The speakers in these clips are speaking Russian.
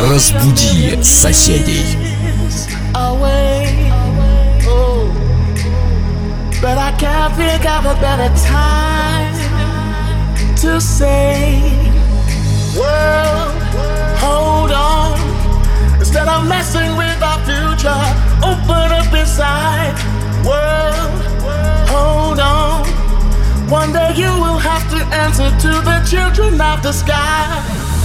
Разбуди соседей. away. Oh, but I can't think of a better time to say, World, hold on. Instead of messing with our future, open up inside. World, hold on. One day you will have to answer to the children of the sky.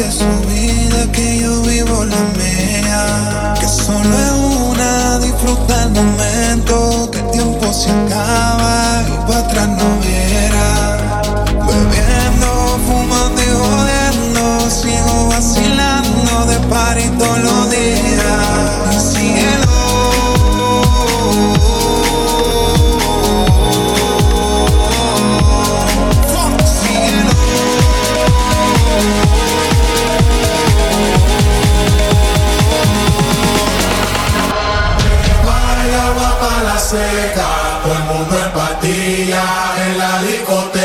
Guste su vida, que yo vivo la mía. Que solo es seca, todo el mundo en patilla en la discoteca.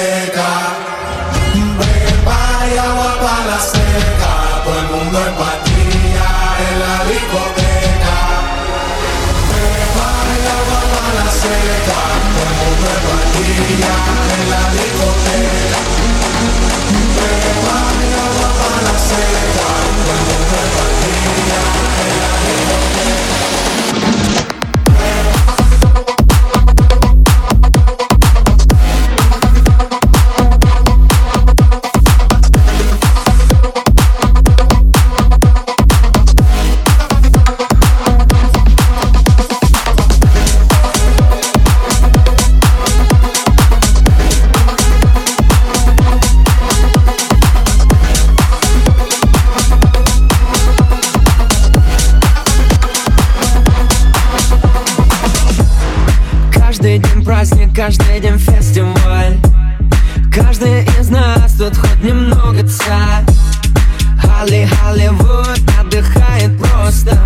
Холливуд отдыхает просто.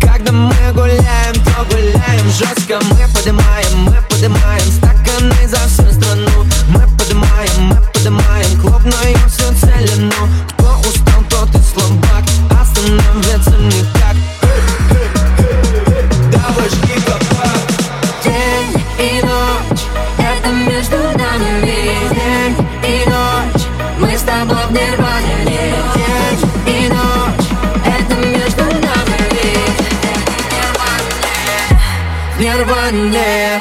Когда мы гуляем, то гуляем жестко Мы поднимаем, мы В Нирване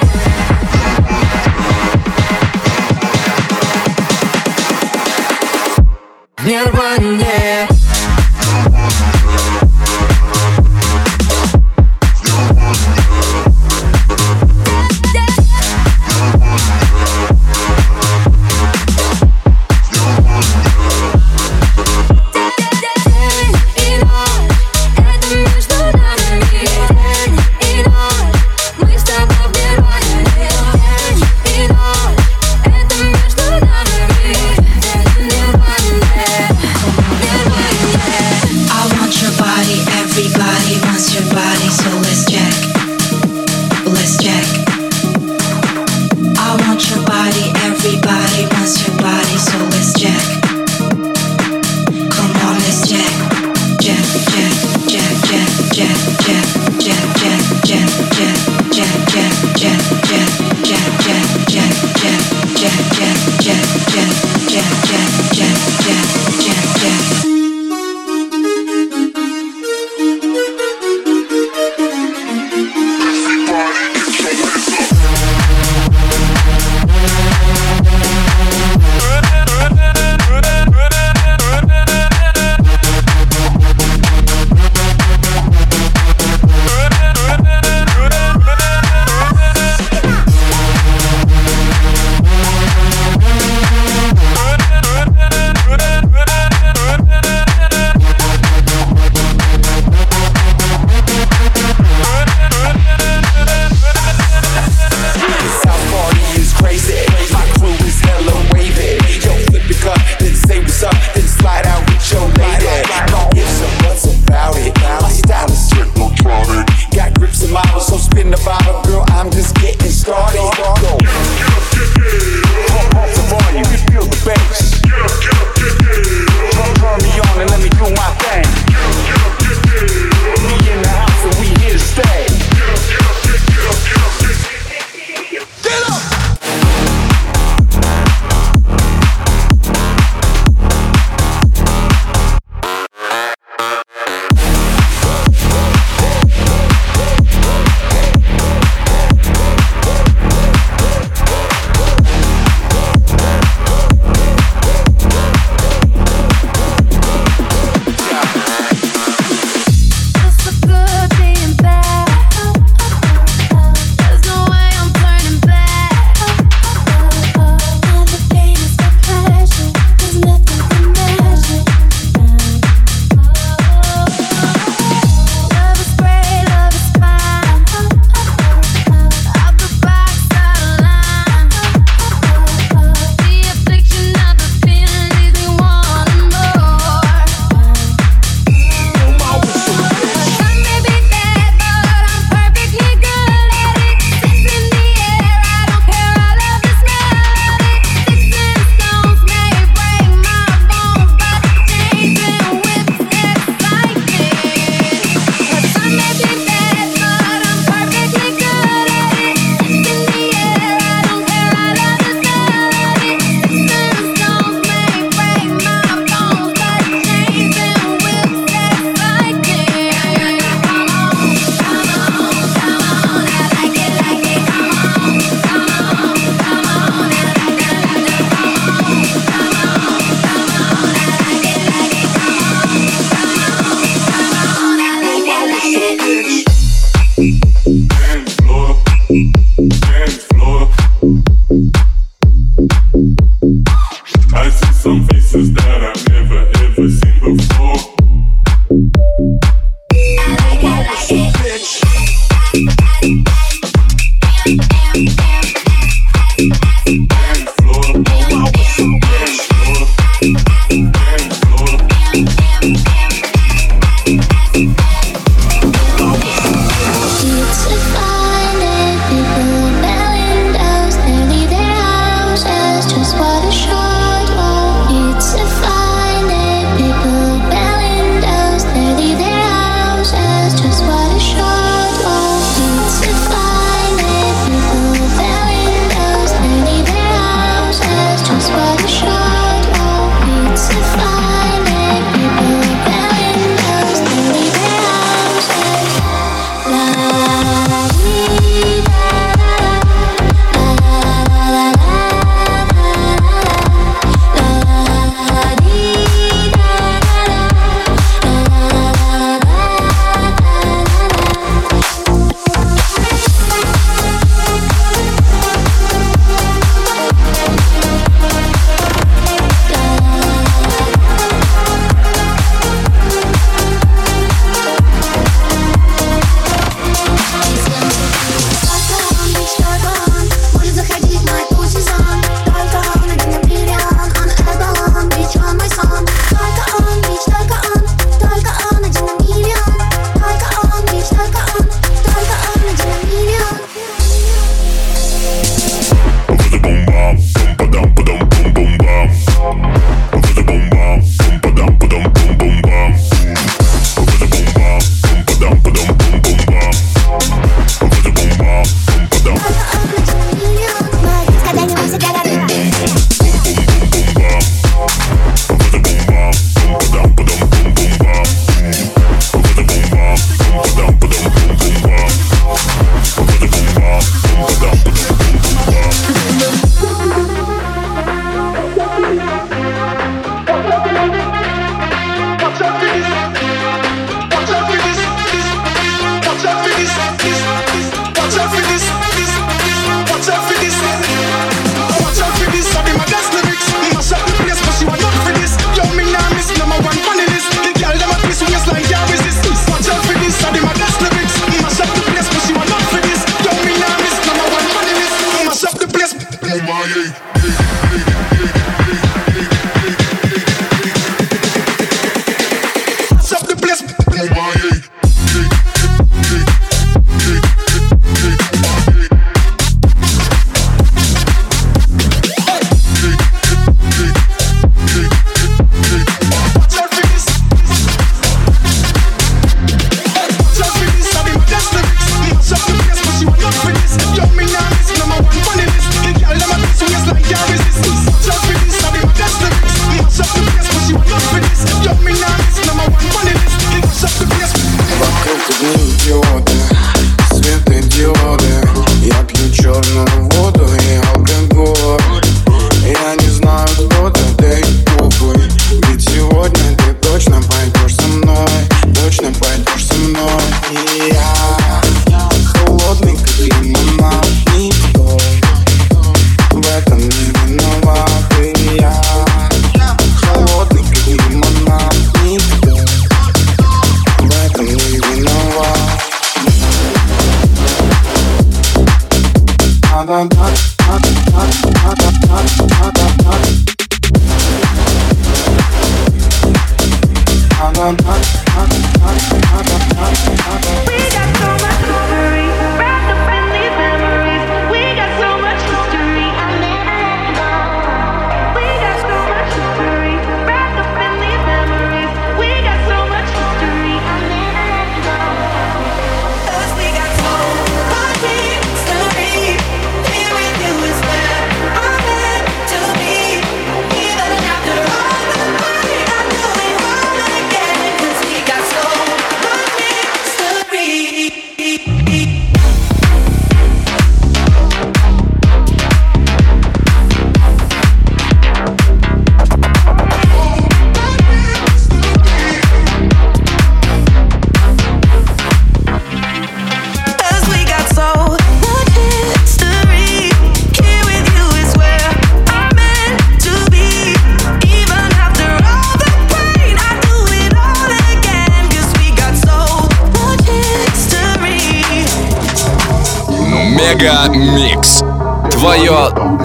от миг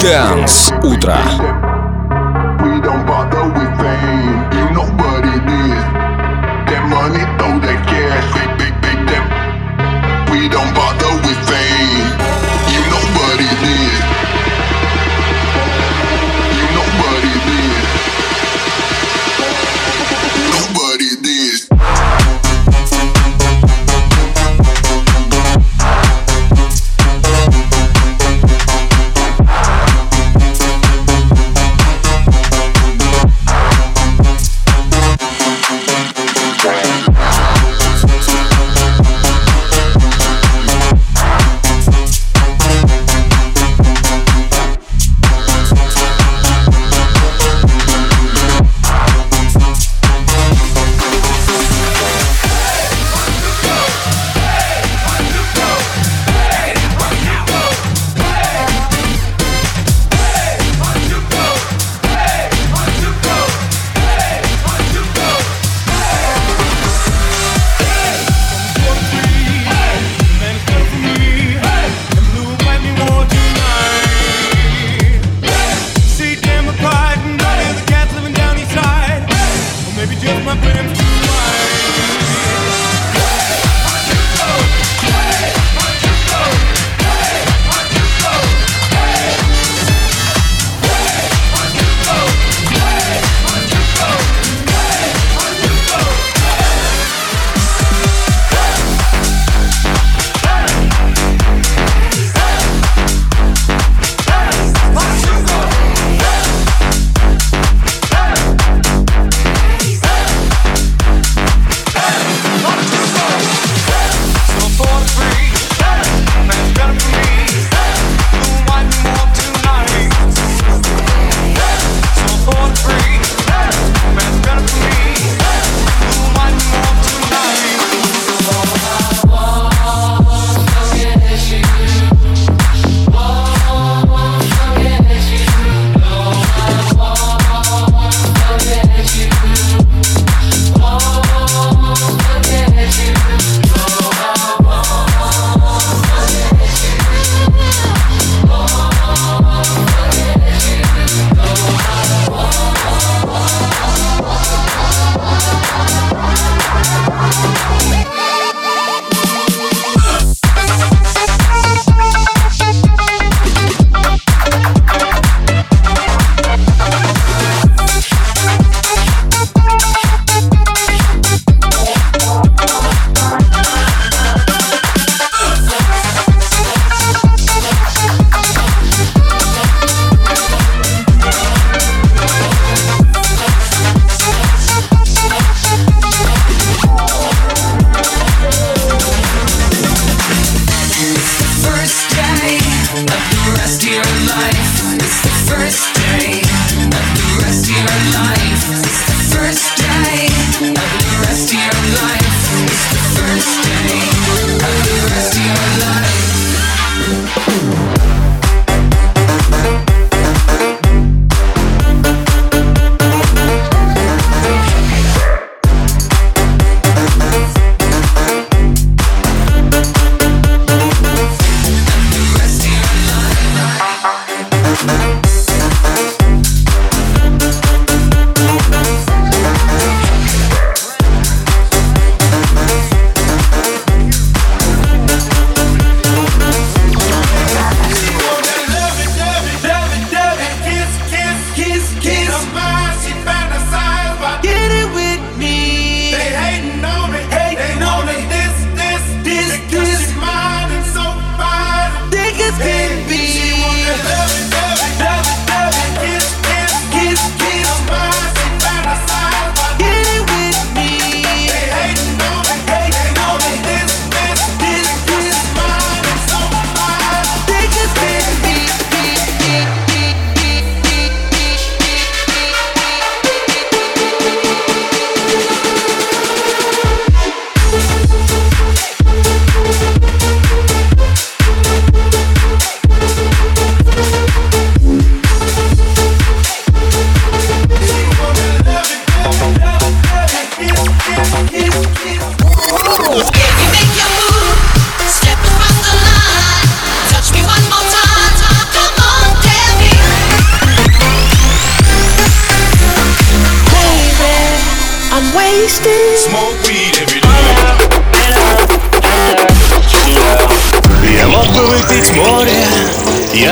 Дэнс Утро.